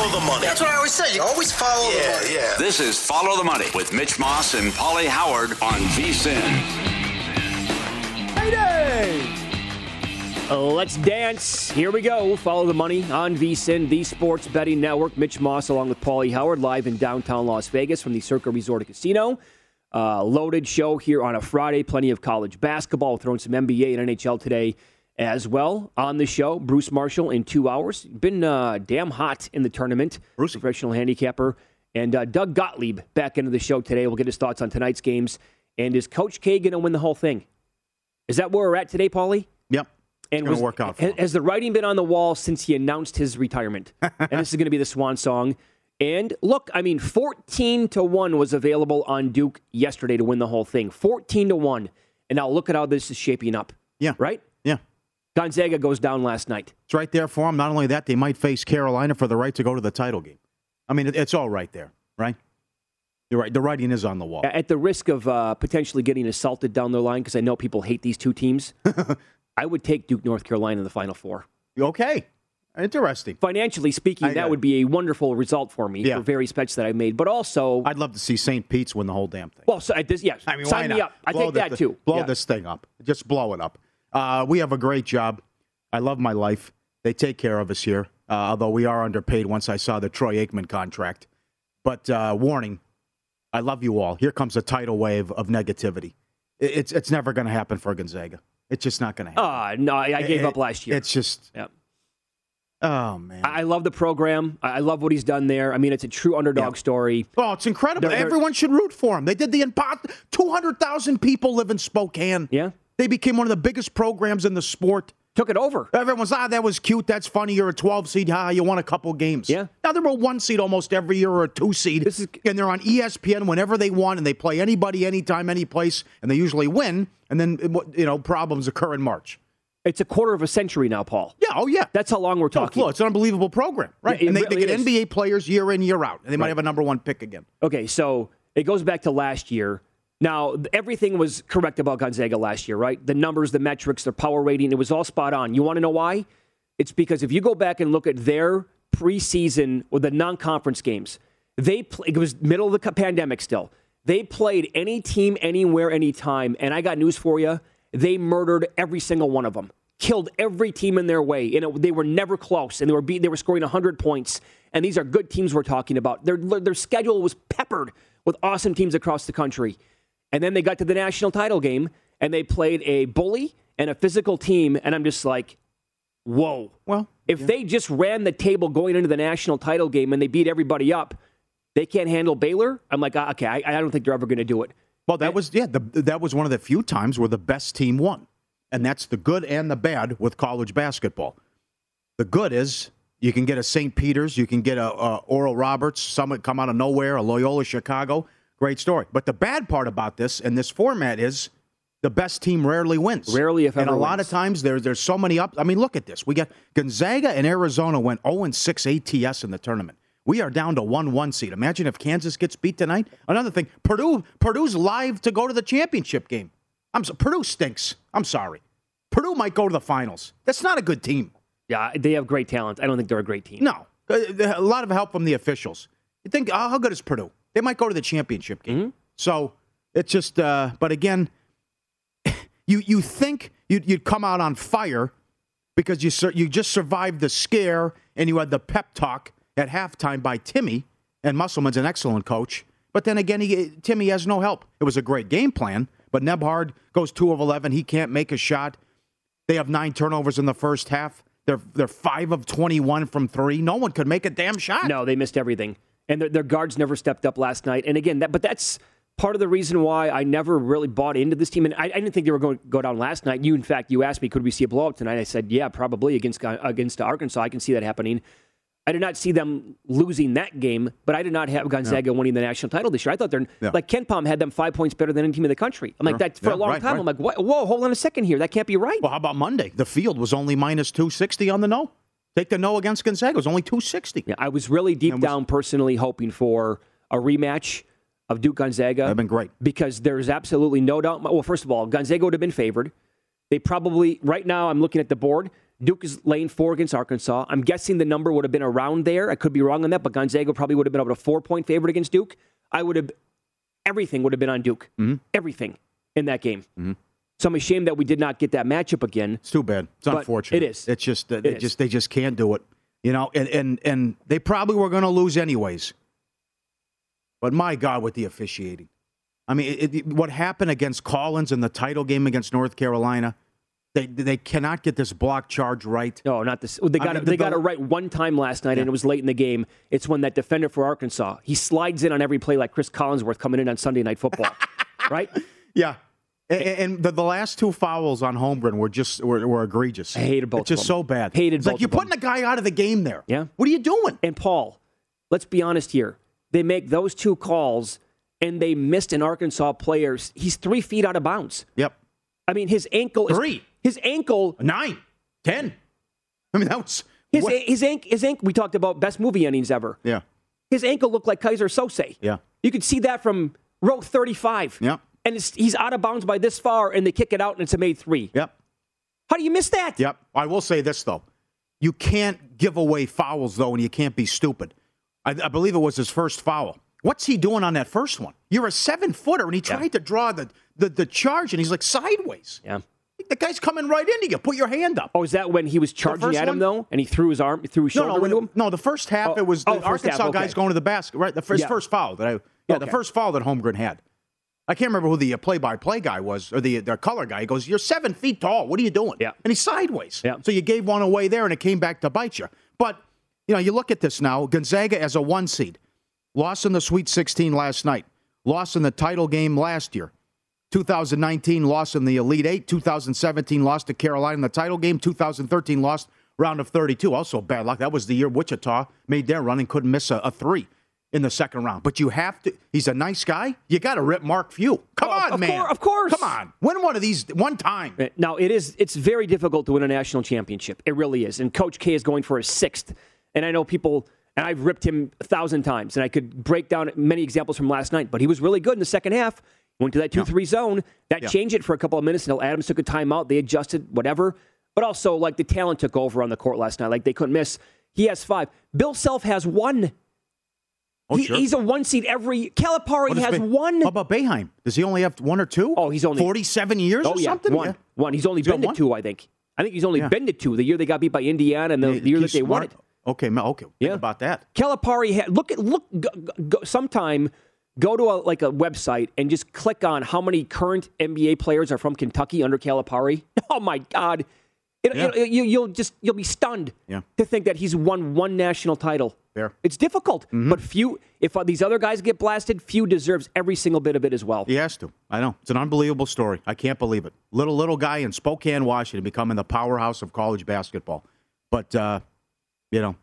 Always follow the, money. That's what I always say. You always follow yeah, the money. Yeah. This is Follow the Money with Mitch Moss and Pauly Howard on VSIN. Friday. Let's dance. Here we go. Follow the money on VSIN, the Sports Betting Network. Mitch Moss along with Pauly Howard live in downtown Las Vegas from the Circa Resort and Casino. Uh, loaded show here on a Friday. Plenty of college basketball. Throwing some NBA and NHL today as well on the show. Bruce Marshall in two hours. Been uh, damn hot in the tournament. Bruce. Professional handicapper. And uh, Doug Gottlieb back into the show today. We'll get his thoughts on tonight's games. And is Coach K going to win the whole thing? Is that where we're at today, Pauly? Yep. And gonna work out for has, him. has the writing been on the wall since he announced his retirement? and this is going to be the swan song. And look, I mean, 14 to 1 was available on Duke yesterday to win the whole thing. 14 to 1. And now look at how this is shaping up. Yeah. Right? Gonzaga goes down last night. It's right there for them. Not only that, they might face Carolina for the right to go to the title game. I mean, it's all right there, right? You're right. The writing is on the wall. At the risk of uh, potentially getting assaulted down the line, because I know people hate these two teams, I would take Duke, North Carolina in the Final Four. Okay. Interesting. Financially speaking, I- that I- would be a wonderful result for me Yeah. for various bets that I made. But also, I'd love to see St. Pete's win the whole damn thing. well, so this, yes, I mean, sign me up. I Blow take the- that too. Blow Yeah. this thing up. Just blow it up. Uh, we have a great job. I love my life. They take care of us here, uh, although we are underpaid once I saw the Troy Aikman contract. But uh, warning, I love you all. Here comes a tidal wave of negativity. It- It's, it's never going to happen for Gonzaga. It's just not going to happen. Ah, no, I, I gave It- up last year. It's just, yeah. oh, man. I love the program. I I love what he's done there. I mean, it's a true underdog Yeah. story. Oh, it's incredible. They're- Everyone should root for him. They did the impossible. 200,000 people live in Spokane. Yeah. They became one of the biggest programs in the sport. Took it over. Everyone's, ah, that was cute. That's funny. You're a 12 seed. Ah, you won a couple games. Yeah. Now they're a one seed almost every year or a two seed. This is- and they're on ESPN whenever they want, and they play anybody, anytime, any place, and they usually win. And then, you know, problems occur in March. It's a quarter of a century now, Paul. Yeah, oh, yeah. That's how long we're Oh, talking. look, it's an unbelievable program, right? It and they, really they get is. NBA players year in, year out, and they might Right. have a number one pick again. Okay, so it goes back to last year. Now, everything was correct about Gonzaga last year, right? The numbers, the metrics, their power rating, it was all spot on. You want to know why? It's because if you go back and look at their preseason or the non-conference games, they pl- it was middle of the pandemic still. They played any team, anywhere, anytime, and I got news for you. They murdered every single one of them, killed every team in their way, and it, they were never close. And they were beat, they were scoring 100 points. And these are good teams we're talking about. Their their schedule was peppered with awesome teams across the country. And then they got to the national title game and they played a bully and a physical team. And I'm just like, whoa. Well, if they just ran the table going into the national title game and they beat everybody up, they can't handle Baylor. I'm like, ah, okay, I, I don't think they're ever going to do it. Well, that was yeah, the, that was one of the few times where the best team won, and that's the good and the bad with college basketball. The good is you can get a St. Peter's, you can get a, a Oral Roberts, someone come out of nowhere, a Loyola Chicago, great story. But the bad part about this and this format is the best team rarely wins. Rarely, if and ever a lot of times there, there's so many up. I mean, look at this. We got Gonzaga and Arizona went 0 6 ATS in the tournament. We are down to one one seed. Imagine if Kansas gets beat tonight. Another thing, Purdue Purdue's live to go to the championship game. I'm so, Purdue stinks. I'm sorry. Purdue might go to the finals. That's not a good team. Yeah, they have great talent. I don't think they're a great team. No, a lot of help from the officials. You think, oh, how good is Purdue? They might go to the championship game. Mm-hmm. So it's just, uh, but again, you you think you'd, you'd come out on fire because you sur- you just survived the scare and you had the pep talk at halftime by Timme and Musselman's an excellent coach. But then again, he, Timme has no help. It was a great game plan, but Nembhard goes two of eleven. He can't make a shot. They have nine turnovers in the first half. They're they're five of twenty one from three. No one could make a damn shot. No, they missed everything, and their, their guards never stepped up last night. And again, that but that's part of the reason why I never really bought into this team. And I, I didn't think they were going to go down last night. You, in fact, you asked me, could we see a blowout tonight? I said, yeah, probably against uh, against Arkansas. I can see that happening. I did not see them losing that game, but I did not have Gonzaga winning the national title this year. I thought they're Yeah. like KenPom had them five points better than any team in the country. I'm like that for Yeah, a long right, time. right. I'm like, whoa, hold on a second here. That can't be right. Well, how about Monday? The field was only minus two sixty on the no. Take the no against Gonzaga. It was only two sixty. Yeah, I was really deep was- down personally hoping for a rematch of Duke Gonzaga. That'd been great. because there's absolutely no doubt. Well, first of all, Gonzaga would have been favored. They probably right now. I'm looking at the board. Duke is laying four against Arkansas. I'm guessing the number would have been around there. I could be wrong on that, but Gonzaga probably would have been about a four point favorite against Duke. I would have everything would have been on Duke. Mm-hmm. Everything in that game. So I'm ashamed that we did not get that matchup again. It's too bad. It's unfortunate. it is. It's just that they is. just they just can't do it. You know, and and and they probably were going to lose anyways. But my God, with the officiating, I mean, it, it, what happened against Collins in the title game against North Carolina? They they cannot get this block charge right. No, not this. They got mean, it. They the- got it right one time last night, and it was late in the game. It's when that defender for Arkansas he slides in on every play like Chris Collinsworth coming in on Sunday Night Football, right? Yeah. And, and the, the last two fouls on Holmgren were just were, were egregious. I hated both It's just so bad. Hated it's like you're of them. putting a guy out of the game there. Yeah. What are you doing? And Paul, let's be honest here. They make those two calls, and they missed an Arkansas player. He's three feet out of bounds. Yep. I mean, his ankle is Three. His ankle. Nine. Ten. I mean, that was His what- his ankle. His ankle. We talked about best movie endings ever. Yeah. His ankle looked like Keyser Söze. Yeah. You could see that from row 35. Yeah. And it's, he's out of bounds by this far, and they kick it out, and it's a made three. Yep. How do you miss that? Yep. I will say this though, you can't give away fouls though, and you can't be stupid. I, I believe it was his first foul. What's he doing on that first one? You're a seven footer, and he tried to draw the, the the charge, and he's like sideways. Yeah. The guy's coming right into you. Put your hand up. Oh, is that when he was charging at him one? though, and he threw his arm, threw his No, shoulder no, into him? no. The first half, Oh, it was oh, the half, Arkansas guys going to the basket. Right, the first Yeah. first foul that I, yeah, the first foul that Holmgren had. I can't remember who the uh, play-by-play guy was or the the color guy. He goes, "You're seven feet tall. What are you doing?" Yeah. and he's sideways. Yeah. So you gave one away there, and it came back to bite you. But you know, you look at this now. Gonzaga as a one seed, lost in the Sweet 16 last night, lost in the title game last year. 2019 lost in the Elite Eight. 2017 lost to Carolina in the title game. 2013 lost round of 32. Also bad luck. That was the year Wichita made their run and couldn't miss a, a three in the second round. But you have to. He's a nice guy. You got to rip Mark Few. Come on, of man. cour- of course. Come on. Win one of these one time. Now it is it's very difficult to win a national championship. It really is. And Coach K is going for his sixth. And I know people and I've ripped him a thousand times, and I could break down many examples from last night, but he was really good in the second half. Went to that 2 3 zone. That Yeah. changed it for a couple of minutes until Adams took a timeout. They adjusted, whatever. But also, like, the talent took over on the court last night. Like, they couldn't miss. He has five. Bill Self has one. Oh, He- sure. He's a one seed every. Calipari What is has Be- one. How about Boeheim? Does he only have one or two? Oh, he's only- 47 years Oh or yeah, something? one, Yeah. one. He's only He's been to one? two, I think. I think he's only Yeah. been to two. The year they got beat by Indiana, and the, Yeah, the year that he's they won it. Okay, okay. Think Yeah. about that. Calipari had look at look go, go, sometime go to a, like a website and just click on how many current NBA players are from Kentucky under Calipari. Oh my God, it, Yeah. it- you, you'll just you'll be stunned Yeah. to think that he's won one national title. Fair. It's difficult, but few. If uh, these other guys get blasted, few deserves every single bit of it as well. He has to. I know. It's an unbelievable story. I can't believe it. Little, little guy in Spokane, Washington, becoming the powerhouse of college basketball. But, uh, you know,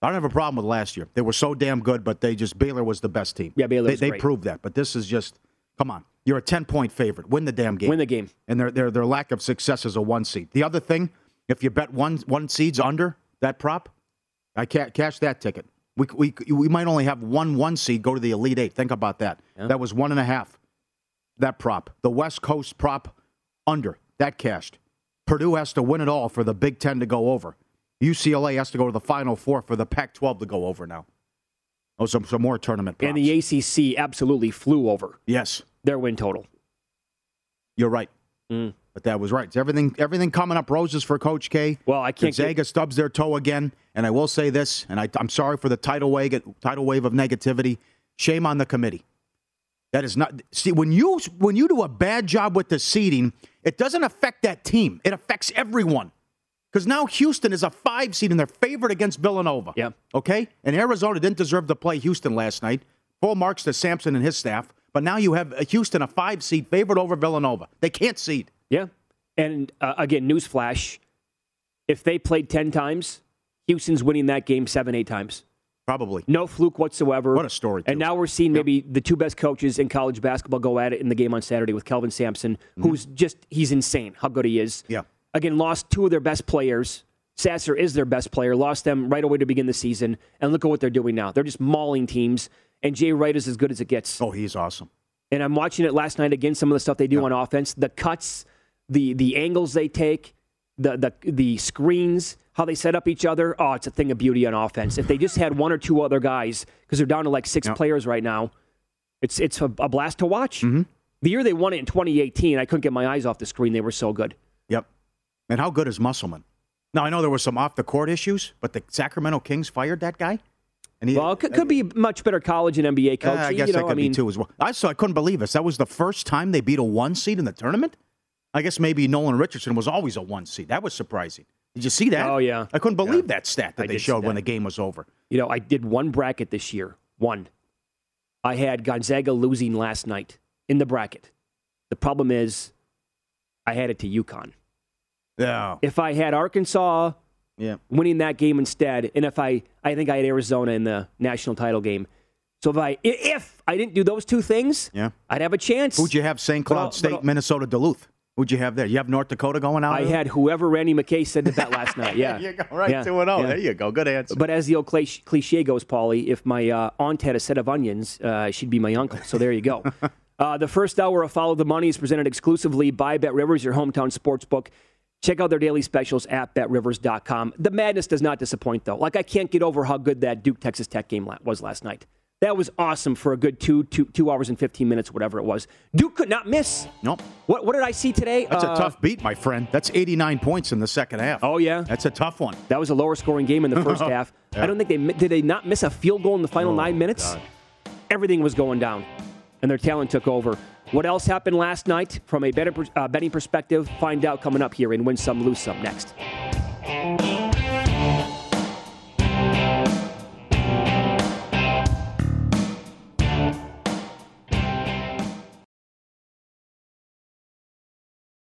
I don't have a problem with last year. They were so damn good, but they just, Baylor was the best team. Yeah, Baylor They, they great. proved that. But this is just, come on. You're a 10 point favorite. Win the damn game. Win the game. And their, their, their lack of success is a one seed. The other thing, if you bet one, one seeds under that prop, I can't cash that ticket. We, we, we might only have one one seed go to the Elite Eight. Think about that. That was one and a half. That prop. The West Coast prop under. That cashed. Purdue has to win it all for the Big Ten to go over. UCLA has to go to the Final Four for the Pac 12 to go over now. Oh, some, some more tournament props. And the ACC absolutely flew over yes, their win total. you're right. Mm. But that was right. It's everything, everything coming up roses for Coach K. Well, I can't get- Gonzaga stubs their toe again, and I will say this, and I, I'm sorry for the tidal wave, tidal wave of negativity. Shame on the committee. That is not see when you when you do a bad job with the seeding, it doesn't affect that team. It affects everyone. Because now Houston is a five seed and they're favored against Villanova. Yeah. Okay? And Arizona didn't deserve to play Houston last night. Full marks to Sampson and his staff. But now you have Houston, a five seed, favored over Villanova. They can't seed. Yeah. And uh, again, newsflash: if they played ten times, Houston's winning that game seven, eight times. Probably. No fluke whatsoever. What a story, And now we're seeing maybe the two best coaches in college basketball go at it in the game on Saturday with Kelvin Sampson, who's just he's insane how good he is. Mm-hmm. Yeah. Again, lost two of their best players. Sasser is their best player. Lost them right away to begin the season, and look at what they're doing now. They're just mauling teams. And Jay Wright is as good as it gets. Oh, he's awesome. and I'm watching it last night again. Some of the stuff they do on offense, the cuts, the the angles they take, the the the screens, how they set up each other. Oh, it's a thing of beauty on offense. If they just had one or two other guys, because they're down to like six Yeah. players right now, it's it's a, a blast to watch. Mm-hmm. The year they won it in 2018, I couldn't get my eyes off the screen. They were so good. Yep. And how good is Musselman? Now I know there were some off the court issues, but the Sacramento Kings fired that guy. And he, Well, it could, could be much better college and NBA coach. Uh, I guess you know, that could I mean, be too as well. I saw. I couldn't believe this. That was the first time they beat a one seed in the tournament. I guess maybe Nolan Richardson was always a one seed. That was surprising. Did you see that? Oh, yeah. I couldn't believe that stat that I they showed when the game was over. You know, I did one bracket this year. One. I had Gonzaga losing last night in the bracket. The problem is, I had it to UConn. Yeah. If I had Arkansas Yeah. winning that game instead, and if I, I think I had Arizona in the national title game. So if I, if I didn't do those two things, Yeah. I'd have a chance. Who'd you have? St. Cloud I'll- State, but Minnesota, Duluth. Who'd you have there? You have North Dakota going out. I had whoever Randy McKay said to bet last night. Yeah, There you go. Right. Yeah. Two and zero. Yeah. There you go. Good answer. But as the old cliche cliche goes, Pauly, if my uh, aunt had a set of onions, uh, she'd be my uncle. So there you go. uh, the first hour of Follow the Money is presented exclusively by Bet Rivers, your hometown sports book. Check out their daily specials at betrivers.com. The madness does not disappoint, though. Like, I can't get over how good that Duke Texas Tech game was last night. That was awesome for a good two, two, two hours and 15 minutes, whatever it was. Duke could not miss. nope. What, what did I see today? That's Uh, a tough beat, my friend. That's 89 points in the second half. Oh, yeah. That's a tough one. That was a lower scoring game in the first half. I don't think they did they not miss a field goal in the final Oh, nine minutes. God. Everything was going down, and their talent took over. What else happened last night from a better, uh, betting perspective? Find out coming up here in Win Some, Lose Some next.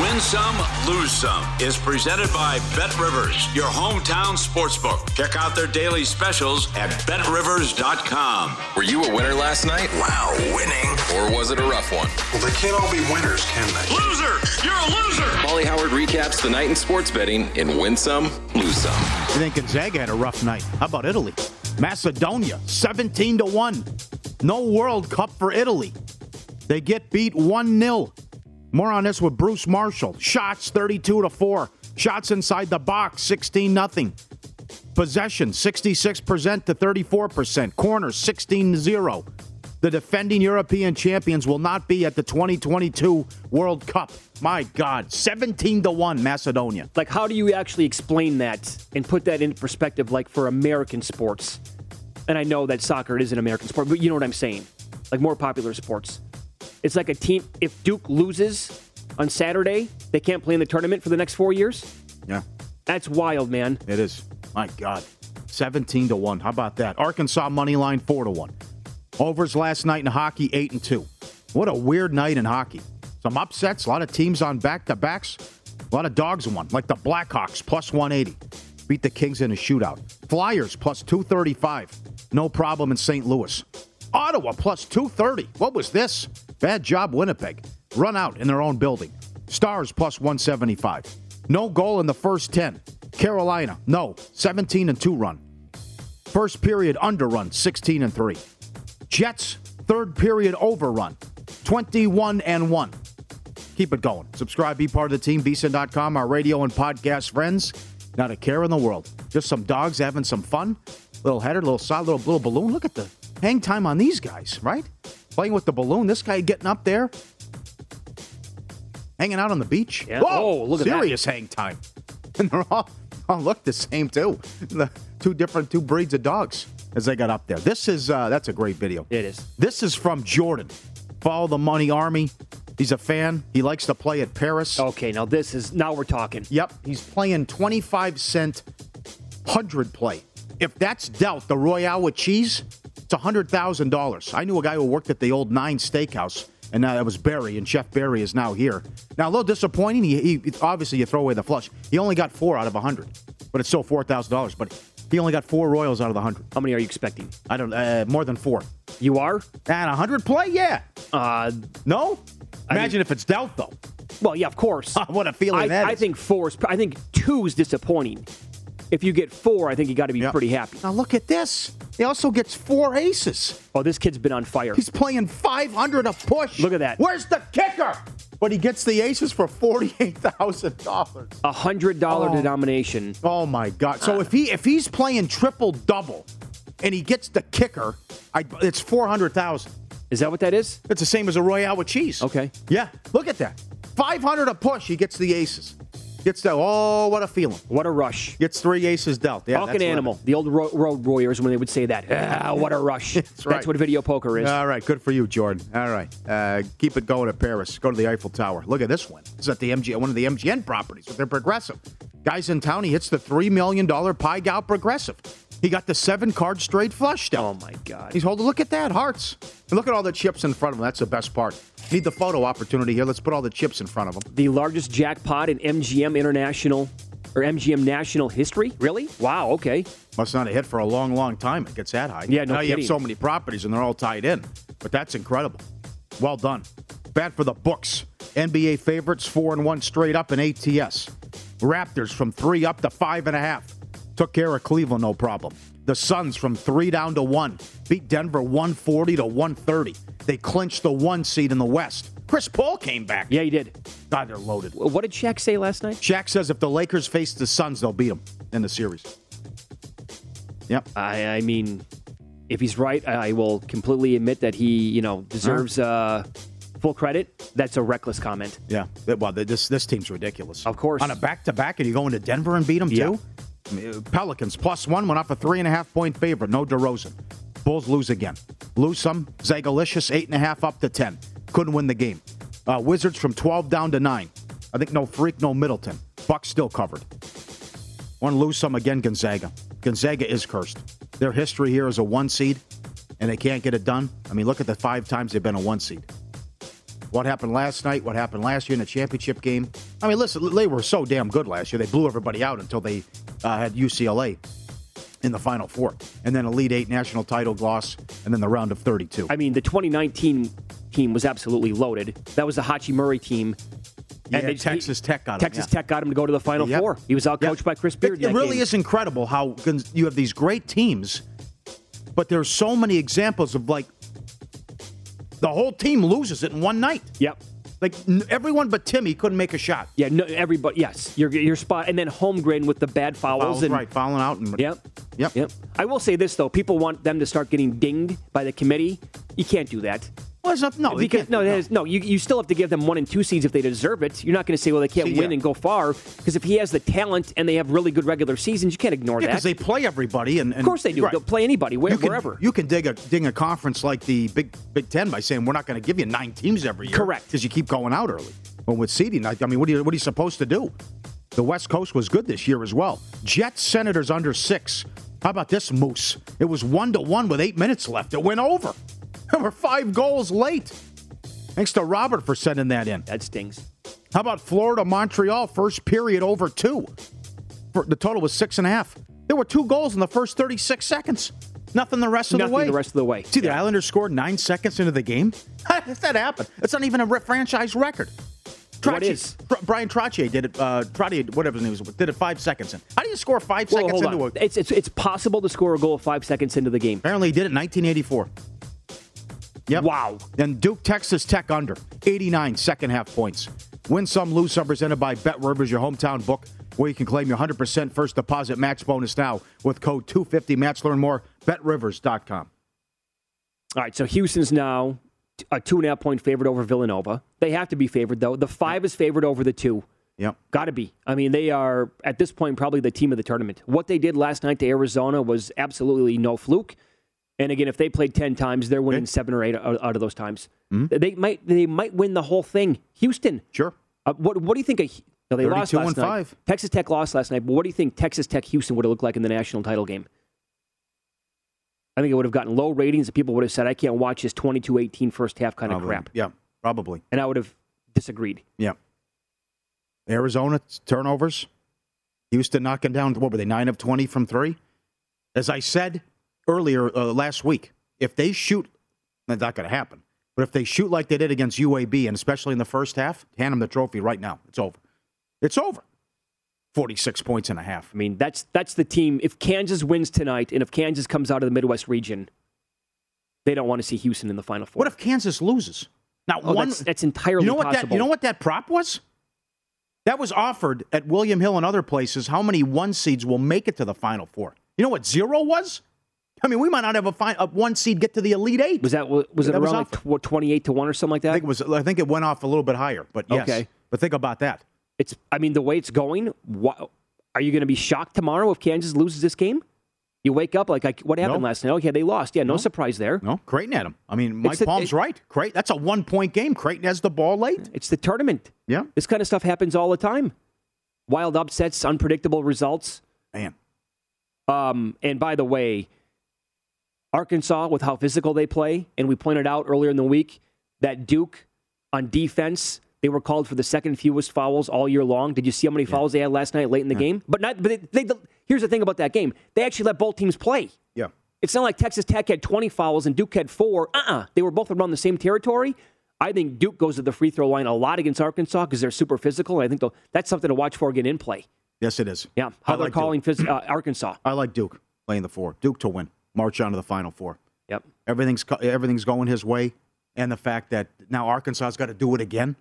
Win Some, Lose Some is presented by Bet Rivers, your hometown sportsbook. Check out their daily specials at betrivers.com. Were you a winner last night? Wow, winning. Or was it a rough one? Well, they can't all be winners, can they? Loser! You're a loser! Pauly Howard recaps the night in sports betting in Win Some, Lose Some. I think Gonzaga had a rough night. How about Italy? Macedonia, 17 to 1. No World Cup for Italy. They get beat 1 0. More on this with Bruce Marshall. Shots 32 to 4. Shots inside the box 16 nothing. Possession 66% to 34%. Corners 16 to 0. The defending European champions will not be at the 2022 World Cup. My God, 17 to 1 Macedonia. Like, how do you actually explain that and put that into perspective, like for American sports? And I know that soccer is an American sport, but you know what I'm saying? Like more popular sports. It's like a team, if Duke loses on Saturday, they can't play in the tournament for the next four years. Yeah. That's wild, man. It is. My God. 17 to 1. How about that? Arkansas money line 4 to 1. Overs last night in hockey 8 and 2. What a weird night in hockey. Some upsets, a lot of teams on back to backs, a lot of dogs won, like the Blackhawks plus 180. Beat the Kings in a shootout. Flyers plus 235. No problem in St. Louis. Ottawa plus 230. What was this? Bad job, Winnipeg. Run out in their own building. Stars plus 175. No goal in the first 10. Carolina, no. 17 and 2 run. First period underrun, 16 and 3. Jets, third period overrun, 21 and 1. Keep it going. Subscribe, be part of the team, vsin.com, our radio and podcast friends. Not a care in the world. Just some dogs having some fun. Little header, little side, little, little balloon. Look at the hang time on these guys, right? Playing with the balloon. This guy getting up there, hanging out on the beach. Yeah. Whoa, Oh, look at that. serious hang time. And they're all, all look the same too. The two different two breeds of dogs. as they got up there. This is uh, that's a great video. It is. This is from Jordan. Follow the Money Army. He's a fan. He likes to play at Paris. Okay, now this is now we're talking. Yep, he's playing 25 cent 100 play. If that's dealt the Royale with cheese, it's $100,000. I knew a guy who worked at the old Nine Steakhouse, and that was Barry, and Chef Barry is now here. Now, a little disappointing. He, he Obviously, you throw away the flush. He only got four out of 100, but it's still $4,000. But he only got four Royals out of the 100. How many are you expecting? I don't uh, more than four. You are? And 100 play? Yeah. Uh, no? Imagine if it's dealt, though. Well, yeah, of course. what a feeling I, that I think four is. I think two is disappointing. If you get four, I think you got to be pretty happy. Now look at this. He also gets four aces. Oh, this kid's been on fire. He's playing 500 a push. Look at that. Where's the kicker? But he gets the aces for $48,000. A hundred dollar Oh. denomination. Oh my god! So if he if he's playing triple double, and he gets the kicker, I, it's four hundred thousand. Is that what that is? It's the same as a royale with cheese. Okay. Yeah. Look at that. Five hundred a push. He gets the aces. Gets the oh what a feeling. What a rush. Gets three aces dealt. Yeah, that's what- Animal, the old ro- road warriors, when they would say that. Ah, what a rush. that's, right. what video poker is. All right, good for you, Jordan. All right, uh, keep it going at Paris. Go to the Eiffel Tower. Look at this one. Is at the MG, one of the MGM properties with their progressive. Guys in town, he hits the three million dollar Pai Gow progressive. He got the seven card straight flush down. Oh my God. He's holding. Look at that hearts. And look at all the chips in front of him. That's the best part. Need the photo opportunity here. Let's put all the chips in front of him. the largest jackpot in MGM International or MGM National history? Really? Wow. Okay. Must not have hit for a long, long time. It gets that high. Yeah, no Now you have so many properties and they're all tied in. But that's incredible. Well done. Bad for the books. NBA favorites four and one straight up in ATS. Raptors from three up to five and a half. Took care of Cleveland, no problem. The Suns from three down to one. Beat Denver 140 to 130. They clinched the one seed in the West. Chris Paul came back. Yeah, he did. God, they're loaded. What did Shaq say last night? Shaq says if the Lakers face the Suns, they'll beat them in the series. Yep. I, I mean, if he's right, I will completely admit that he, you know, deserves uh, full credit. That's a reckless comment. Yeah. Well, this this team's ridiculous. Of course. On a back to back, and you go into Denver and beat them Yeah. too. Pelicans plus one went up a three and a half point favorite. No DeRozan. Bulls lose again. Lose some. Zagalicious eight and a half up to ten. Couldn't win the game. Uh, Wizards from twelve down to nine. I think no freak, no Middleton. Bucks still covered. Want to lose some again. Gonzaga. Gonzaga is cursed. Their history here is a one seed, and they can't get it done. I mean, look at the five times they've been a one seed. What happened last night? What happened last year in the championship game? I mean, listen, they were so damn good last year. They blew everybody out until they uh, had UCLA in the Final Four, and then Elite Eight national title loss, and then the round of 32. I mean, the 2019 team was absolutely loaded. That was the Hachimura team. Yeah, they- Texas Tech got 'em, Texas yeah. Tech got him to go to the Final Yep. Four. He was out coached Yep. by Chris Beard. It, it really game. is incredible how you have these great teams, but there's so many examples of like the whole team loses it in one night. Yep. Like n- everyone but Timme couldn't make a shot. Yeah, no, everybody. Yes, your your spot, and then Holmgren with the bad fouls. Fouls, and, right, fouling out. And, Yep. Yep. Yep. I will say this though: people want them to start getting dinged by the committee. You can't do that. Well, it's not, no, because can't- no, that is- no. You, you still have to give them one and two seeds if they deserve it. You're not going to say, well, they can't See, win yeah. and go far because if he has the talent and they have really good regular seasons, you can't ignore Yeah, that. because they play everybody, and, and of course they do. Right. They'll play anybody, where, you can, wherever. You can dig a ding a conference like the Big Big Ten by saying we're not going to give you nine teams every year. Correct. Because you keep going out early. Well, with seeding, I, I mean, what are you what are you supposed to do? The West Coast was good this year as well. Jets Senators under six. How about this moose? It was one to one with eight minutes left. It went over. There were five goals late. Thanks to Robert for sending that in. that stings. How about Florida Montreal first period over two? For, the total was six and a half. There were two goals in the first 36 seconds. Nothing the rest of Nothing the way. the rest of the way. See, the Islanders scored nine seconds into the game. How does that happen? It's not even a franchise record. What Trottier- is? Br- Bryan Trottier did it. Uh, Trottier, whatever his name was, did it five seconds in. How do you score five Well, seconds into on. a? It's, it's it's possible to score a goal five seconds into the game. Apparently, he did it in 1984. Yep. Wow. Then Duke, Texas Tech under 89 second half points. Win some, lose some. Presented by Bet Rivers, your hometown book, where you can claim your 100% first deposit max bonus now with code 250 match. Learn more. BetRivers.com. All right, so Houston's now a two and a half point favorite over Villanova. They have to be favored though. The five is favored over the two. Yep. Got to be. I mean, they are at this point probably the team of the tournament. What they did last night to Arizona was absolutely no fluke. And again, if they played ten times, they're winning seven or eight out of those times. Mm-hmm. They might they might win the whole thing. Houston, Sure. uh, what what do you think? Of, no, they lost last night. five. Texas Tech lost last night. But what do you think Texas Tech Houston would have looked like in the national title game? I think it would have gotten low ratings. and People would have said, "I can't watch this 22-18 first half kind of crap," Yeah, probably. and I would have disagreed. Yeah. Arizona turnovers. Houston knocking down, what were they, 9 of 20 from three? As I said earlier uh, last week, if they shoot, that's not going to happen. But if they shoot like they did against UAB, and especially in the first half, hand them the trophy right now. It's over. It's over. 46 points and a half. I mean, that's that's the team. If Kansas wins tonight, and if Kansas comes out of the Midwest region, they don't want to see Houston in the Final Four. What if Kansas loses? Now, Oh, one, that's, that's entirely you know what possible. that you know what that prop was? That was offered at William Hill and other places. How many one seeds will make it to the Final Four? You know what zero was? I mean, we might not have a, fi- a one seed get to the Elite Eight. was that was it That was around like offered. twenty-eight to one or something like that? I think it was. I think it went off a little bit higher, but yes. Okay. But think about that. It's. I mean, the way it's going. What, are you going to be shocked tomorrow if Kansas loses this game? You wake up like, like what happened No. last night? Okay, they lost. Yeah, no, surprise there. No, Creighton had him. I mean, Mike the- Palm's it- right. Creighton, that's a one point game. Creighton has the ball late. It's the tournament. Yeah, This kind of stuff happens all the time. Wild upsets, unpredictable results. man. Um, and by the way, Arkansas, with how physical they play, and we pointed out earlier in the week that Duke on defense, they were called for the second fewest fouls all year long. Did you see how many fouls they had last night late in the game? But not. But they, they, here's the thing about that game: they actually let both teams play. Yeah. It's not like Texas Tech had 20 fouls and Duke had four. Uh uh They were both around the same territory. I think Duke goes to the free throw line a lot against Arkansas because they're super physical. And I think that's something to watch for again in play. Yes, it is. Yeah, how I they're like calling phys- uh, Arkansas. I like Duke playing the four. Duke to win. March on to the Final Four. Yep. Everything's everything's going his way, and the fact that now Arkansas's got to do it again.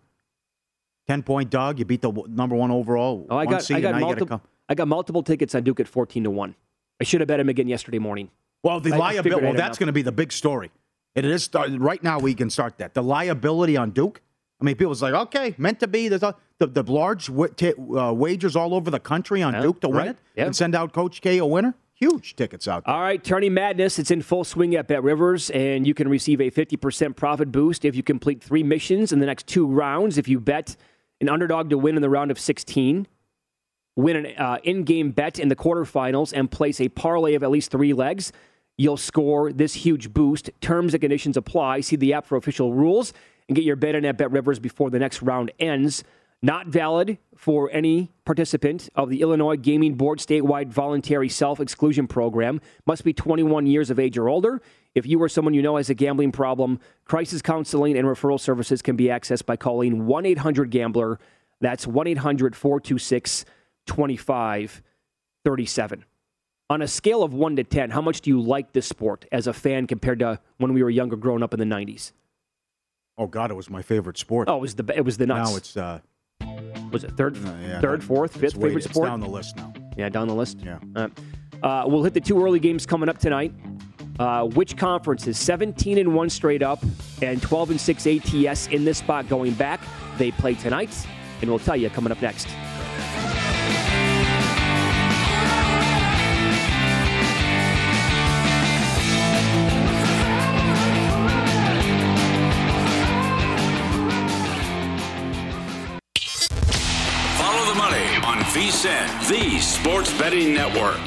Ten point dog. You beat the number one overall. Oh, I got I got and you multiple come- I got multiple tickets on Duke at 14 to one. I should have bet him again yesterday morning. Well, the I just figured liability. Well, that's going to be the big story. It is start, right now. We can start that. The liability on Duke. I mean, people's like, okay, meant to be. There's a, the the large wa- ta uh, wagers all over the country on Yeah, Duke to win right. it Yeah. and send out Coach K a winner. Huge tickets out there. All right, Tourney Madness. It's in full swing at Bet Rivers, and you can receive a 50% profit boost if you complete three missions in the next two rounds. If you bet an underdog to win in the round of 16, win an uh, in game bet in the quarterfinals, and place a parlay of at least three legs, you'll score this huge boost. Terms and conditions apply. See the app for official rules and get your bet in at Bet Rivers before the next round ends. Not valid for any participant of the Illinois Gaming Board statewide voluntary self exclusion program. Must be 21 years of age or older. If you or someone you know has a gambling problem, crisis counseling and referral services can be accessed by calling 1 800 Gambler. That's 1 800 426 2537. On a scale of 1 to 10, how much do you like this sport as a fan compared to when we were younger growing up in the 90s? Oh God, it was my favorite sport. Oh, it was the it was the nuts. now it's uh, was it third, yeah, third, fourth, fifth way- favorite it's sport? down the list now. Yeah, down the list. Yeah. Uh, uh, we'll hit the two early games coming up tonight. Uh, which conference is 17 and one straight up and 12 and six ATS in this spot going back? They play tonight, and we'll tell you coming up next. On the Sports Betting Network.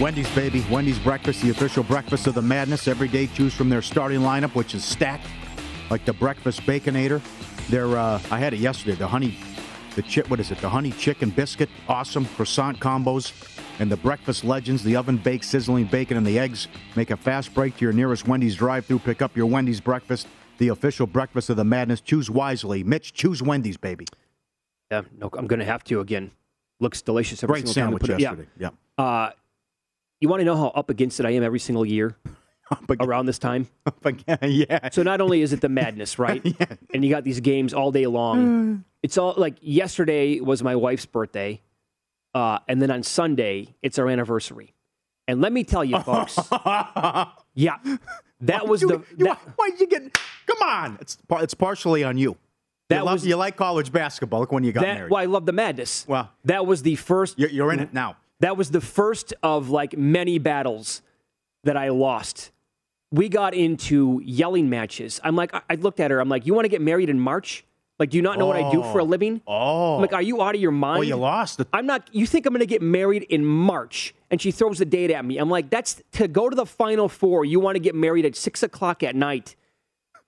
Wendy's, baby. Wendy's breakfast, the official breakfast of the madness. Every day, choose from their starting lineup, which is stacked, like the breakfast baconator. Their, uh, I had it yesterday. The honey, the chip. What is it? The honey chicken biscuit. Awesome croissant combos, and the breakfast legends. The oven baked sizzling bacon and the eggs. Make a fast break to your nearest Wendy's drive-through. Pick up your Wendy's breakfast, the official breakfast of the madness. Choose wisely, Mitch. Choose Wendy's, baby. Yeah, no, I'm going to have to again. Looks delicious every Great single time. sandwich it- yesterday. Yeah. yeah. Uh, you want to know how up against it I am every single year around this time? Yeah. So not only is it the madness, right? yeah. And you got these games all day long. It's all like yesterday was my wife's birthday, uh, and then on Sunday it's our anniversary. And let me tell you, folks, yeah, That was you, the You, that, why did you get? Come on, it's it's partially on you. That you, love, was- you like college basketball. Look when you got that married. well, I love the madness. Well, that was the first. you're, you're in it now. That was the first of like many battles that I lost. We got into yelling matches. I'm like, I- I looked at her. I'm like, you want to get married in March? Like, do you not know what I do for a oh. living? Oh, I'm like, oh. are you out of your mind? well, you lost. The, I'm not. You think I'm going to get married in March? And she throws the date at me. I'm like, that's to go to the Final Four. You want to get married at six o'clock at night,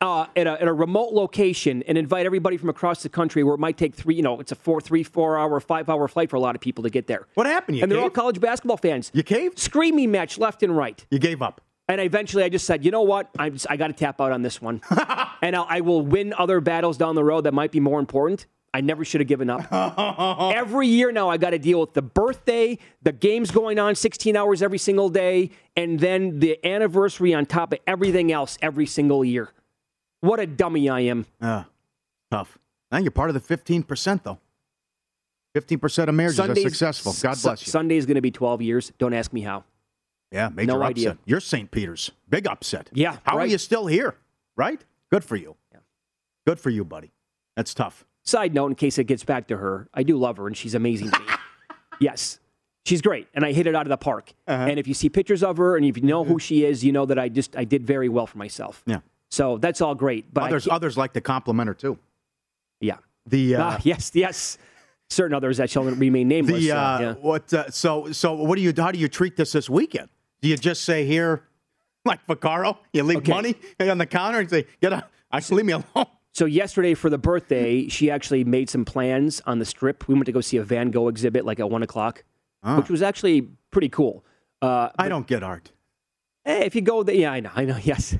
uh, at, a, at a remote location, and invite everybody from across the country, where it might take three. You know, it's a four, three, four hour, five hour flight for a lot of people to get there. what happened? You and they're all caved? college basketball fans. You caved? Screaming match left and right. You gave up. And eventually, I just said, you know what? I'm just, I got to tap out on this one, and I'll, I will win other battles down the road that might be more important. I never should have given up. every year now, I got to deal with the birthday, the games going on 16 hours every single day, and then the anniversary on top of everything else every single year. What a dummy I am. Uh, tough. Now you're part of the fifteen percent though. Fifteen percent of marriages Sunday's- are successful. God bless you. Sunday is going to be 12 years. Don't ask me how. Yeah, major No upset. idea. You're St. Peter's. Big upset. Yeah, How are you still here? Right? Good for you. Yeah. Good for you, buddy. That's tough. Side note, in case it gets back to her, I do love her and she's amazing to me. yes, she's great, and I hit it out of the park. Uh-huh. And if you see pictures of her and if you know who she is, you know that I just I did very well for myself. Yeah. So that's all great. But others others like to compliment her too. yeah, The uh, Ah, yes, yes, certain others that shall remain nameless. the so, uh, yeah. what? Uh, so so what do you? How do you treat this this weekend? Do you just say here, like Vaccaro, you leave Okay. money on the counter and say, "Get a, I leave me alone." So yesterday for the birthday, she actually made some plans on the strip. We went to go see a Van Gogh exhibit like at one o'clock, which was actually pretty cool. Uh, I don't get art. Hey, if you go there, yeah, I know, I know, yes.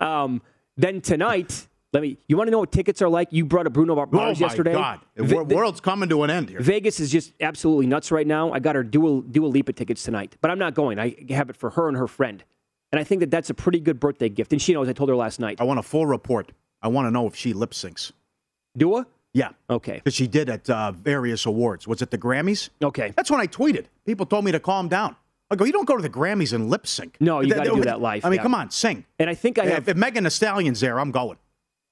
um, then tonight, let me. You want to know what tickets are like? You brought a Bruno Mars Oh my yesterday. God, the world's coming to an end here. Vegas is just absolutely nuts right now. I got her Dua, Dua Lipa tickets tonight, but I'm not going. I have it for her and her friend, and I think that that's a pretty good birthday gift. And she knows. I told her last night. I want a full report. I want to know if she lip syncs. Dua? Yeah, Okay. because she did at uh, various awards. Was it the Grammys? Okay. That's when I tweeted. People told me to calm down. I go, you don't go to the Grammys and lip sync. No, you gotta do that live, I mean, yeah. come on, sing. And I think I have. if Megan Thee Stallion's there, I'm going.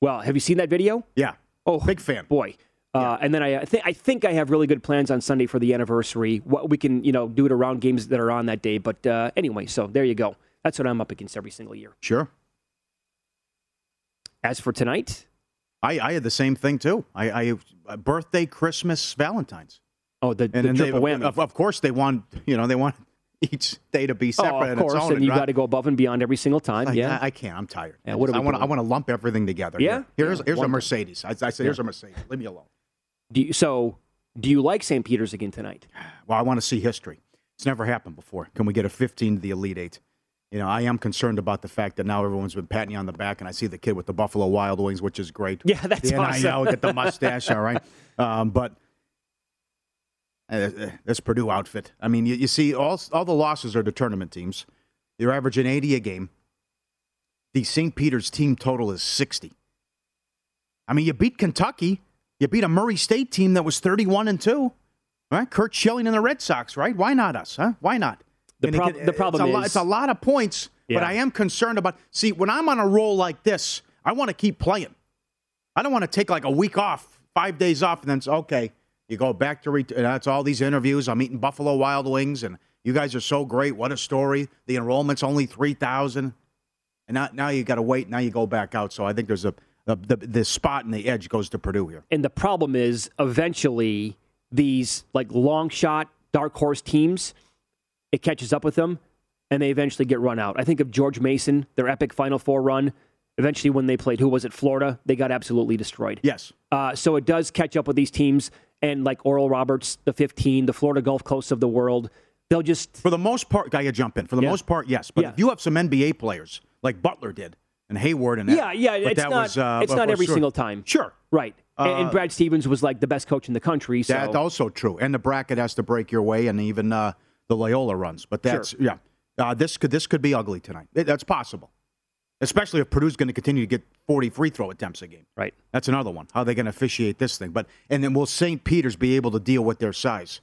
Well, have you seen that video? Yeah. Oh, Big fan. boy. Uh, and then I, I think I think I have really good plans on Sunday for the anniversary. What we can you know do it around games that are on that day. But uh, anyway, so there you go. That's what I'm up against every single year. Sure. As for tonight, I, I had the same thing too. I, I uh, birthday, Christmas, Valentine's, oh the, the and then they, triple whammy. Of, of course, they want you know they want each day to be separate. oh, of course, own and you got to go above and beyond every single time. I, yeah, I, I can't. I'm tired. Yeah, what I want. I want to lump everything together. Yeah? Here. Here's Yeah, here's a. Mercedes. I, I say here's a Mercedes. Leave me alone. do you, so do you like St. Peter's again tonight? Well, I want to see history. It's never happened before. Can we get a 15 to the Elite Eight? You know, I am concerned about the fact that now everyone's been patting you on the back, and I see the kid with the Buffalo Wild Wings, which is great. Yeah, that's the awesome. NIL, get the mustache, all right. Um, but uh, uh, this Purdue outfit. I mean, you, you see, all all the losses are to tournament teams. You're averaging 80 a game. The St. Peter's team total is 60. I mean, you beat Kentucky. You beat a Murray State team that was 31 and two. Right? Curt Schilling and the Red Sox, right? Why not us, huh? Why not? The it the uh, problem it's a, lot, is- it's a lot of points, but I am concerned about. See, when I'm on a roll like this, I want to keep playing. I don't want to take like a week off, five days off, and then it's okay. You go back to ret- and that's all these interviews. I'm eating Buffalo Wild Wings, and you guys are so great. What a story! The enrollment's only three thousand, and now now you got to wait. Now you go back out. So I think there's a the, the the spot and the edge goes to Purdue here. And the problem is, eventually, these like long shot dark horse teams, it catches up with them, and they eventually get run out. I think of George Mason, their epic Final Four run. Eventually, when they played, who was it, Florida? They got absolutely destroyed. Yes. Uh, so it does catch up with these teams, and like Oral Roberts, the 15, the Florida Gulf Coast of the world, they'll just For the most part, guy, you jump in. For the Yeah. most part, yes. But Yeah. if you have some NBA players like Butler did and Hayward and yeah, yeah. but It's that not was, uh, it's not every sure. single time. Sure, Right. And, and Uh, Brad Stevens was like the best coach in the country. So that's also true. And the bracket has to break your way, and even uh, the Loyola runs. But that's yeah. Uh, this could this could be ugly tonight. It- that's possible, especially if Purdue's going to continue to get forty free throw attempts a game. right. That's another one. How are they going to officiate this thing? But and then will St. Peter's be able to deal with their size?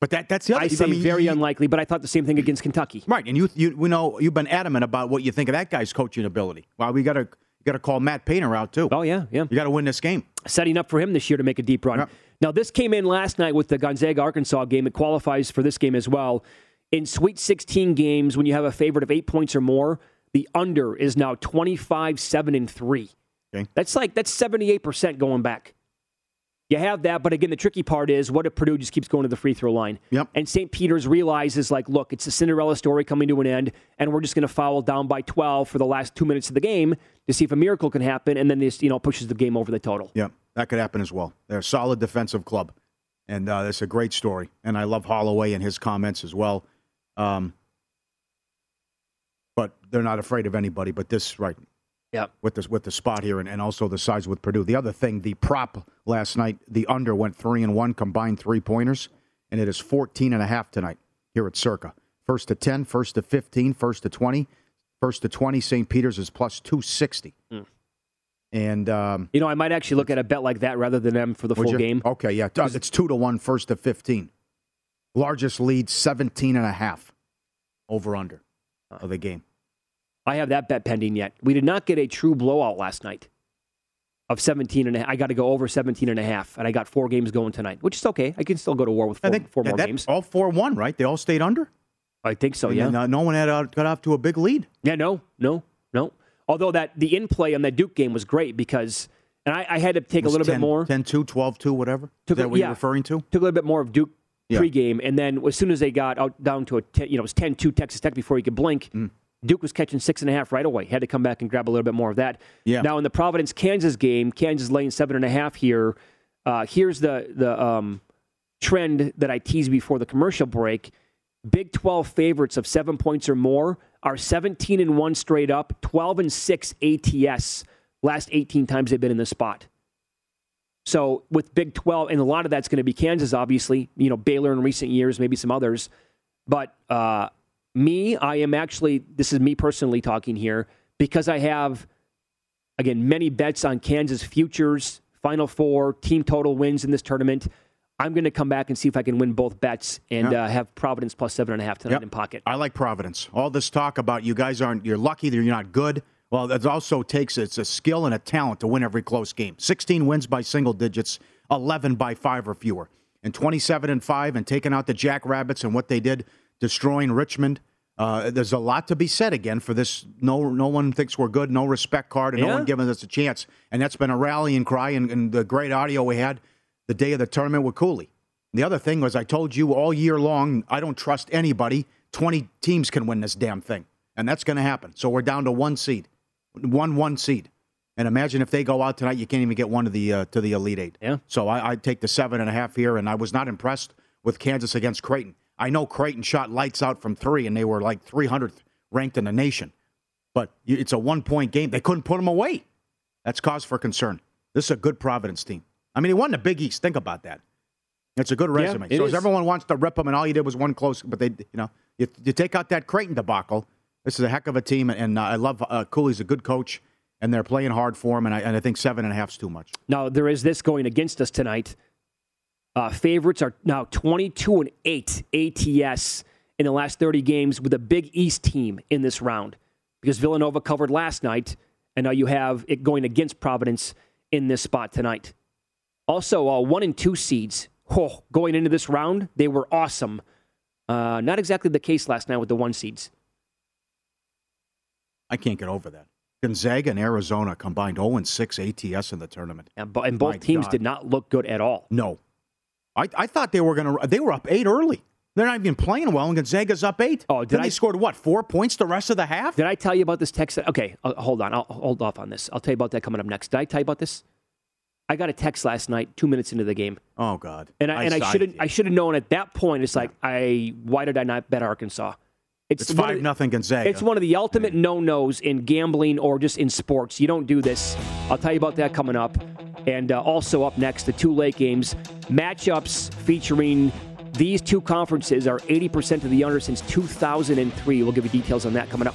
But that that's the other. I say mean, very you- unlikely, but I thought the same thing against Kentucky. Right, and you you we know you've been adamant about what you think of that guy's coaching ability. Well, we got to got to call Matt Painter out too. Oh yeah, yeah. You got to win this game. Setting up for him this year to make a deep run. Now this came in last night with the Gonzaga Arkansas game. It qualifies for this game as well. In Sweet 16 games, when you have a favorite of eight points or more, the under is now 25, seven and three. Okay. That's like that's 78 percent going back. You have that, but again, the tricky part is what if Purdue just keeps going to the free throw line? Yep. And St. Peter's realizes, like, look, it's a Cinderella story coming to an end, and we're just going to foul down by 12 for the last two minutes of the game to see if a miracle can happen, and then this, you know, pushes the game over the total. Yeah, that could happen as well. They're a solid defensive club, and uh, it's a great story. And I love Holloway and his comments as well. Um, but they're not afraid of anybody. But this, right, Yep. with this with the spot here, and, and also the size with Purdue. The other thing, the prop last night, the under went three and one combined three pointers, and it is 14 and a half tonight here at Circa. First to 10, first to 15, first to 20, first to 20. St. Peter's is plus 260. Mm. And um, You know, I might actually look at a bet like that rather than them for the full you? game. Okay, yeah. It's two to one, first to 15. Largest lead, 17 and a half over under of the game. I have that bet pending yet. We did not get a true blowout last night of 17 and a half. I got to go over 17 and a half, and I got four games going tonight, which is okay. I can still go to war with four, I think four more that- games. All 4 1, right? They all stayed under? I think so, And yeah. then, uh, no one had uh, got off to a big lead. Yeah, no, no, no. Although that the in play on that Duke game was great because, and I, I had to take a little 10, bit more. 10 2, 12 2, whatever. Took Is that what yeah. you're referring to? Took a little bit more of Duke Yeah. pregame, and then as soon as they got out down to a, 10, you know, it was 10-2 Texas Tech before you could blink. Mm. Duke was catching six and a half right away. Had to come back and grab a little bit more of that. Yeah. Now in the Providence Kansas game, Kansas laying seven and a half here. Uh, here's the the um, trend that I teased before the commercial break. Big 12 favorites of seven points or more are 17 and one straight up, 12 and six ATS. Last 18 times they've been in this spot. So with Big 12, and a lot of that's going to be Kansas, obviously. You know, Baylor in recent years, maybe some others. But uh, me, I am actually, this is me personally talking here, because I have, again, many bets on Kansas futures, Final Four, team total wins in this tournament. I'm going to come back and see if I can win both bets and Yeah. uh, have Providence plus seven and a half tonight Yep. in pocket. I like Providence. All this talk about you guys aren't, you're lucky that you're not good. Well, it also takes, it's a skill and a talent to win every close game. 16 wins by single digits, 11 by five or fewer. And 27 and five and taking out the Jackrabbits and what they did, destroying Richmond. Uh, there's a lot to be said again for this. No, no one thinks we're good. No respect card, and no one giving us a chance. And that's been a rallying cry. And, and the great audio we had the day of the tournament with Cooley. The other thing was, I told you all year long, I don't trust anybody. 20 teams can win this damn thing. And that's going to happen. So we're down to one seed, one one seed. And imagine if they go out tonight, you can't even get one to the uh, to the Elite Eight. Yeah. So I, I'd take the seven and a half here, and I was not impressed with Kansas against Creighton. I know Creighton shot lights out from three, and they were like 300th ranked in the nation. But it's a one point game. They couldn't put them away. That's cause for concern. This is a good Providence team. I mean, he won the Big East. Think about that. It's a good resume. it so is. everyone wants to rip him, and all you did was one close. But they, you know, you, you take out that Creighton debacle. This is a heck of a team, and uh, I love uh, Cooley's a good coach, and they're playing hard for him. And I, and I think seven and a half's too much. Now there is this going against us tonight. Uh, favorites are now 22 and 8 ATS in the last 30 games with a Big East team in this round because Villanova covered last night, and now you have it going against Providence in this spot tonight. Also, uh, one and two seeds oh, going into this round, they were awesome. Uh, not exactly the case last night with the one seeds. I can't get over that. Gonzaga and Arizona combined 0 and 6 ATS in the tournament. And, bo- and both My teams God. did not look good at all. No, I, I thought they were going to. They were up eight early. They're not even playing well, and Gonzaga's up eight. Oh, did then I- they scored what four points the rest of the half? Did I tell you about this text? Okay, uh, hold on. I'll hold off on this. I'll tell you about that coming up next. Did I tell you about this? I got a text last night, two minutes into the game, Oh God! and I, and I should have. I should have known at that point. It's like I why did I not bet Arkansas? It's of five the- nothing Gonzaga. It's one of the ultimate no nos in gambling or just in sports. You don't do this. I'll tell you about that coming up. And uh, also up next, the two late games matchups featuring these two conferences are 80% of the under since 2003. We'll give you details on that coming up.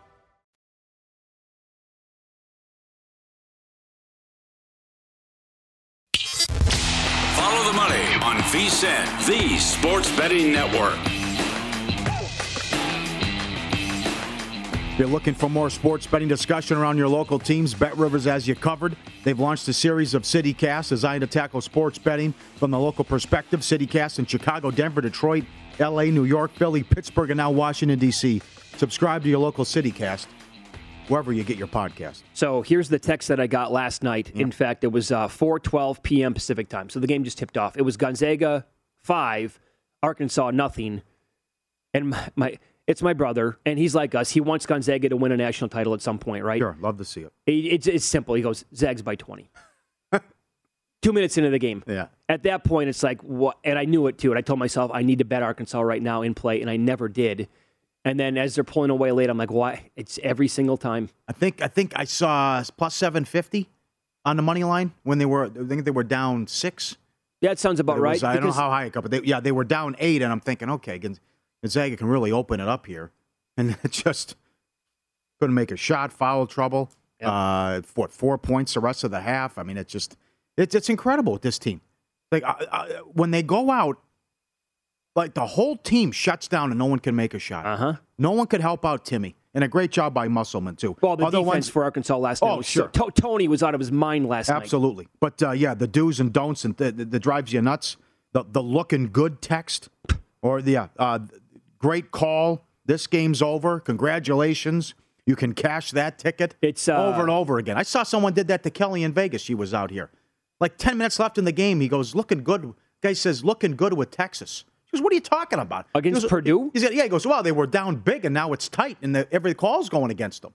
the Sports Betting Network. If you're looking for more sports betting discussion around your local teams, Bet Rivers as you covered. They've launched a series of CityCasts designed to tackle sports betting from the local perspective. CityCasts in Chicago, Denver, Detroit, LA, New York, Philly, Pittsburgh, and now Washington, D.C. Subscribe to your local CityCast wherever you get your podcast. So here's the text that I got last night. In mm. fact, it was uh, 4:12 p.m. Pacific time. So the game just tipped off. It was Gonzaga five, Arkansas nothing, and my, my it's my brother, and he's like us. He wants Gonzaga to win a national title at some point, right? Sure, love to see it. It- it's it's simple. He goes Zags by 20. Two minutes into the game. Yeah. At that point, it's like what? And I knew it too. And I told myself I need to bet Arkansas right now in play, and I never did. And then as they're pulling away late, I'm like, why? It's every single time. I think I think I saw plus 750 on the money line when they were. I think they were down six. Yeah, it sounds about right. was- I don't know how high it got, but they, yeah, they were down eight, and I'm thinking, okay, Gonz- Gonzaga can really open it up here, and it just couldn't make a shot, foul trouble. Uh, what four points the rest of the half? I mean, it's just it's it's incredible with this team. Like uh, uh, when they go out, like the whole team shuts down and no one can make a shot. Uh huh. No one could help out Timme, and a great job by Musselman too. Well, the Other defense ones- for Arkansas last night Oh, was sure. To- Tony was out of his mind last night. Absolutely. But uh, yeah, the do's and don'ts and the, the, the drives you nuts. The the looking good text or the uh, great call. This game's over. Congratulations. You can cash that ticket. It's uh, over and over again. I saw someone did that to Kelly in Vegas. She was out here. Like 10 minutes left in the game. He goes, looking good. Guy says, looking good with Texas. She goes, what are you talking about? Against He goes, Purdue? He said, yeah, he goes, well, they were down big and now it's tight and the, every call's going against them.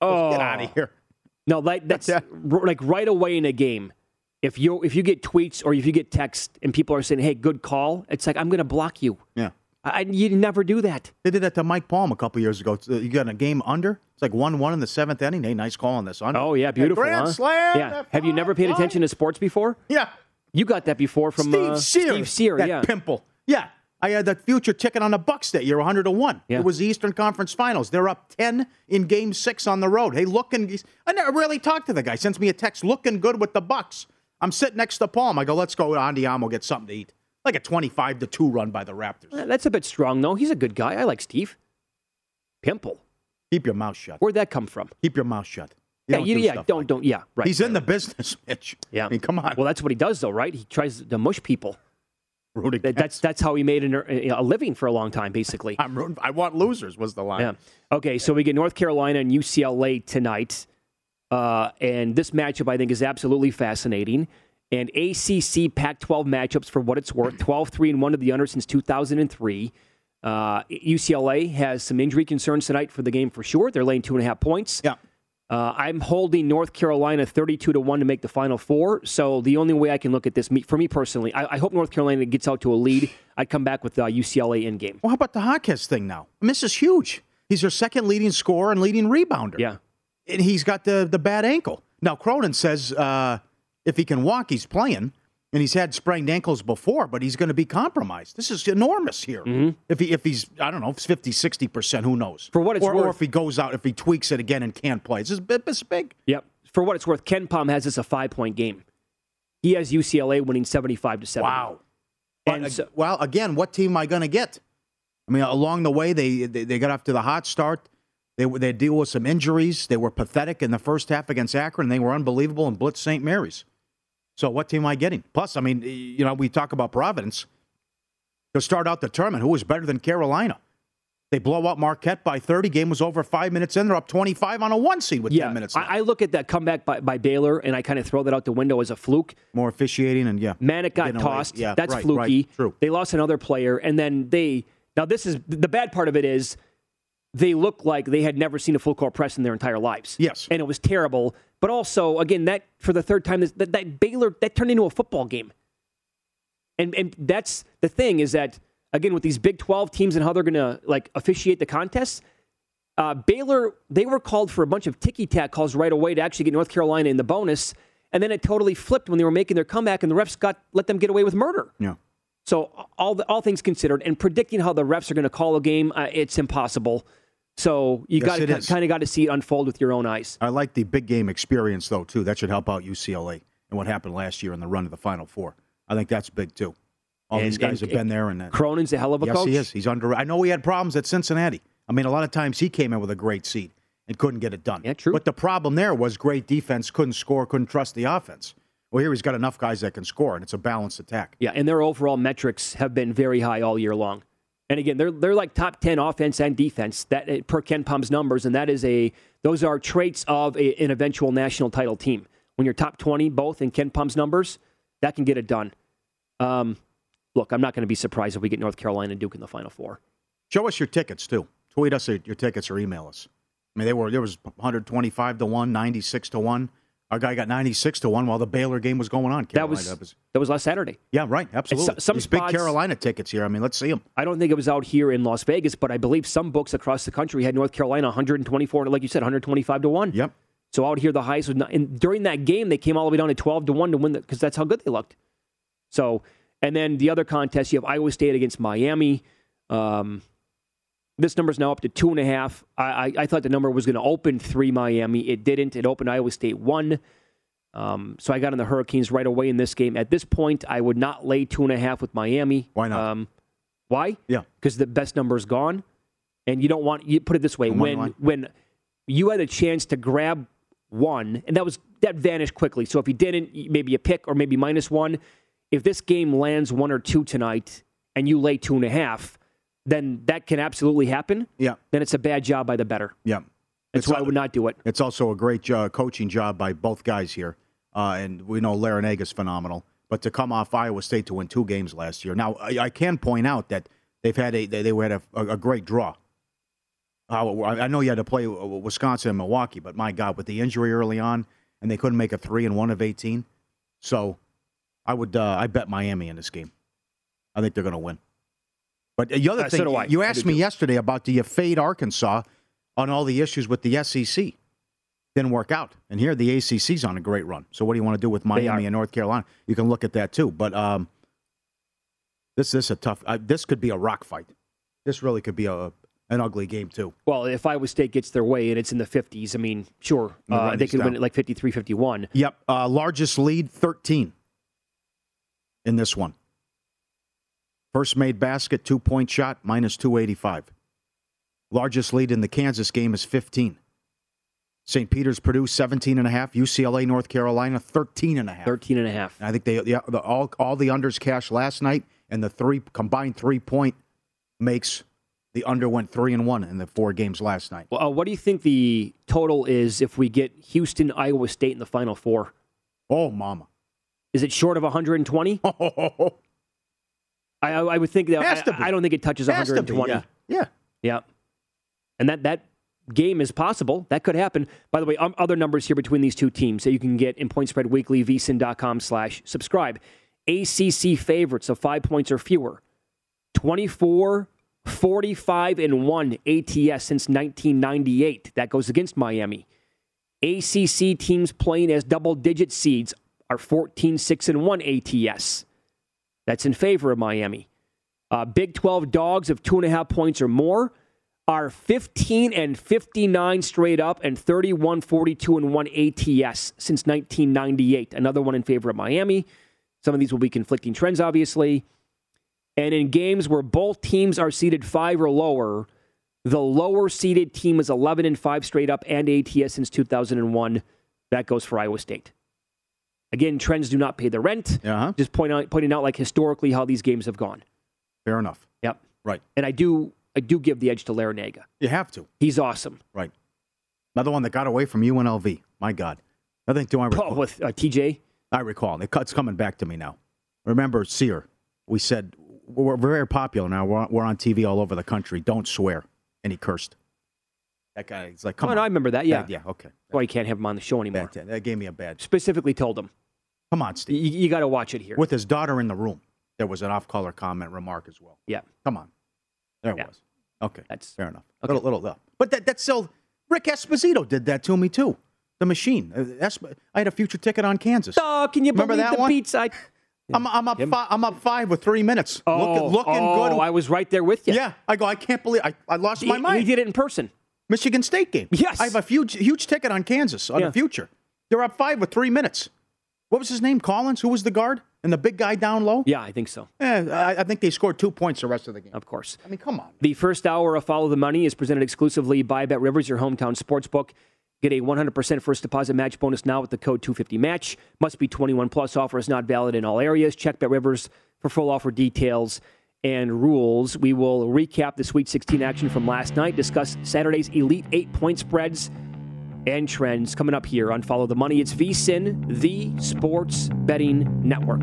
Oh, Get out of here. No, like that's like right away in a game. If you if you get tweets or if you get text and people are saying, "Hey, good call," it's like I'm going to block you. Yeah. I, you never do that. They did that to Mike Palm a couple years ago. Uh, You got a game under. It's like one one in the seventh inning. Hey, nice call on this under. Oh yeah, beautiful. Grand huh? slam. Yeah. Have you never paid attention to sports before? Yeah. You got that before from Steve uh, Sears. Steve Cyr. That yeah. pimple. Yeah. I had that future ticket on the Bucks that year, 100 to 1. Yeah. It was the Eastern Conference Finals. They're up 10 in game six on the road. Hey, looking. I never really talked to the guy. Sends me a text looking good with the Bucks. I'm sitting next to Palm. I go, let's go to Andiamo, get something to eat. Like a 25 to 2 run by the Raptors. That's a bit strong, though. He's a good guy. I like Steve. Pimple. Keep your mouth shut. Where'd that come from? Keep your mouth shut. yeah, don't you, do yeah, don't, like don't, yeah, right. He's in the business, Mitch. Yeah. I mean, come on. Well, that's what he does, though, right? He tries to mush people. Rooting That- That's that's how he made an, a living for a long time, basically. I'm rooting. I want losers. Was the line? Yeah. Okay, so we get North Carolina and UCLA tonight, uh, and this matchup I think is absolutely fascinating. And ACC Pac-12 matchups for what it's worth: 12-3 and one to the under since 2003. Uh, UCLA has some injury concerns tonight for the game for sure. They're laying two and a half points. Yeah. Uh, I'm holding North Carolina 32 to 1 to make the Final Four. So the only way I can look at this, for me personally, I, I hope North Carolina gets out to a lead. I'd come back with uh, UCLA in game. Well, how about the Hawkins thing now? I mean, this is huge. He's their second leading scorer and leading rebounder. Yeah. And he's got the, the bad ankle. Now, Cronin says uh, if he can walk, he's playing. And he's had sprained ankles before, but he's going to be compromised. This is enormous here. If he if he's I don't know, if it's 50, 60%, who knows? Mm-hmm. For what it's or, or if he goes out, if he tweaks it again and can't play. This is big. This is big. Yep. For what it's worth, KenPom has this a five point game. He has UCLA winning 75 to 7. Wow. And uh, so- well, again, what team am I going to get? I mean, along the way, they, they they got off to the hot start. They they deal with some injuries. They were pathetic in the first half against Akron. They were unbelievable in Blitz St. Mary's. So what team am I getting? Plus, I mean, you know, we talk about Providence. To start out the tournament, who was better than Carolina? They blow out Marquette by 30. Game was over five minutes in. They're up 25 on a one seed with yeah, 10 minutes left. I, I look at that comeback by, by Baylor and I kind of throw that out the window as a fluke. More officiating and yeah. Manek got away. tossed. Yeah, That's right, fluky. right. True. They lost another player, and then they. Now, this is the bad part of it is they look like they had never seen a full court press in their entire lives. Yes. And it was terrible. But also, again, that for the third time, that, that Baylor, that turned into a football game. And, and that's the thing is that, again, with these Big 12 teams and how they're going to like officiate the contests, uh, Baylor, they were called for a bunch of ticky tack calls right away to actually get North Carolina in the bonus. And then it totally flipped when they were making their comeback, and the refs got let them get away with murder. Yeah. So all the, all things considered, and predicting how the refs are going to call a game, uh, it's impossible. So you Yes, got to kind of got to see it unfold with your own eyes. I like the big game experience though too. That should help out UCLA and what happened last year in the run to the Final Four. I think that's big too. All And- these guys and- have been there, and that. Cronin's a hell of a yes, coach. he is. He's under. I know he had problems at Cincinnati. I mean, a lot of times he came in with a great seed and couldn't get it done. Yeah, true. But the problem there was great defense, couldn't score, couldn't trust the offense. Well, here he's got enough guys that can score, and it's a balanced attack. Yeah, and their overall metrics have been very high all year long. And again, they're they're like top ten offense and defense that uh, per KenPom's numbers, and that is a those are traits of a, an eventual national title team. When you're top twenty both in KenPom's numbers, that can get it done. Um, look, I'm not going to be surprised if we get North Carolina and Duke in the Final Four. Show us your tickets too. Tweet us your tickets or email us. I mean, they were there was 125 to one, 96 to one. Our guy got 96 to one while the Baylor game was going on. That was Carolina. that was last Saturday. yeah, right, absolutely. so- some These spots- big Carolina tickets here. I mean, let's see them. I don't think it was out here in Las Vegas, but I believe some books across the country had North Carolina 124, like you said, 125 to one. Yep. So out here, the highs was not, and during that game, they came all the way down to 12 to 1 to win because that's how good they looked. So, and then the other contest, you have Iowa State against Miami. Um, this number is now up to two and a half. I, I, I thought the number was going to open three Miami. It didn't. It opened Iowa State one. Um, so I got on the Hurricanes right away in this game. At this point, I would not lay two and a half with Miami. Why not? Um, why? Yeah. Because the best number is gone, and you don't want. You put it this way: when line? when you had a chance to grab one, and that was that vanished quickly. So if you didn't, maybe a pick or maybe minus one. If this game lands one or two tonight, and you lay two and a half, then that can absolutely happen. Yeah, Then it's a bad job by the better. yeah. That's why I would not do it. It's also a great uh, coaching job by both guys here. Uh, and we know Larrañaga is phenomenal. But to come off Iowa State to win two games last year. Now, I, I can point out that they've had a they, they had a, a, a great draw. Uh, I know you had to play Wisconsin and Milwaukee, but my God, with the injury early on, and they couldn't make a three and one of eighteen. So, I would uh, I bet Miami in this game. I think they're going to win. But the other Uh, so thing, do I. you asked me too. yesterday about do you fade Arkansas on all the issues with the SEC? Didn't work out. And here the ACC's on a great run. So what do you want to do with Miami and North Carolina? You can look at that too. But um, this this is a tough. Uh, this could be a rock fight. This really could be a an ugly game too. Well, if Iowa State gets their way and it's in the 50s, I mean, sure, uh, they could win it like 53 51. Yep. Uh, largest lead, 13 in this one. First made basket, two point shot, minus 285. Largest lead in the Kansas game is 15. St. Peter's Purdue, 17 and a half. UCLA, North Carolina, 13 and a half. 13 and a half. I think they yeah, the, all all the unders cashed last night, and the three combined three point makes the under went three and one in the four games last night. Well, uh, what do you think the total is if we get Houston, Iowa State in the Final Four? Oh, mama! Is it short of 120? I, I, would think that. Has I, to be. I don't think it touches Has to be, 120. yeah. Yeah. Yeah. And that that game is possible. That could happen. By the way, um, other numbers here between these two teams that you can get in Point Spread Weekly, vsin.com slash subscribe. ACC favorites of five points or fewer. 24, 45, and 1 ATS since 1998. That goes against Miami. ACC teams playing as double digit seeds are 14, 6, and 1 ATS. That's in favor of Miami. Uh, Big 12 dogs of two and a half points or more are 15 and 59 straight up and 31, 42, and 1 ATS since 1998. Another one in favor of Miami. Some of these will be conflicting trends, obviously. And in games where both teams are seeded five or lower, the lower seeded team is 11 and 5 straight up and ATS since 2001. That goes for Iowa State. Again, trends do not pay the rent. Uh-huh. Just point out, pointing out like historically how these games have gone. Fair enough. Yep. Right. And I do I do give the edge to Larrañaga. You have to. He's awesome. Right. Another one that got away from UNLV. My God. I think do I recall? Oh, with uh, TJ? I recall. It- It's coming back to me now. Remember Cyr? We said we're very popular now. We're on, we're on TV all over the country. Don't swear. And he cursed. That guy. He's like, come oh, on. no, I remember that. Yeah. Bad- yeah. Okay. Why you can't have him on the show anymore. Bad, that gave me a bad. Specifically told him. Come on, Steve. You, you got to watch it here. With his daughter in the room, there was an off-color comment remark as well. yeah. Come on. There it Yeah. was. Okay. That's Fair enough. Okay. Little, little, uh, but that, that's still Rick Esposito did that to me too. The machine. Uh, Esp- I had a future ticket on Kansas. Oh, can you Remember believe that the one? beat side? I'm, I'm up. Him? Fi- I'm up five with three minutes. Oh, Look, looking oh, good. I was right there with you. yeah. I go. I can't believe. I, I lost He, my mind. he did it in person. Michigan State game. Yes. I have a huge, huge ticket on Kansas on Yeah. the future. They're up five with three minutes. What was his name? Collins. Who was the guard and the big guy down low? Yeah, I think so. Eh, I, I think they scored two points the rest of the game. Of course. I mean, come on. The first hour of Follow the Money is presented exclusively by Bet Rivers, your hometown sports book. Get a 100% first deposit match bonus now with the code 250match. Must be 21 plus. Offer is not valid in all areas. Check Bet Rivers for full offer details and rules. We will recap the Sweet 16 action from last night, discuss Saturday's Elite 8 point spreads and trends coming up here on Follow the Money. It's VSIN, the Sports Betting Network.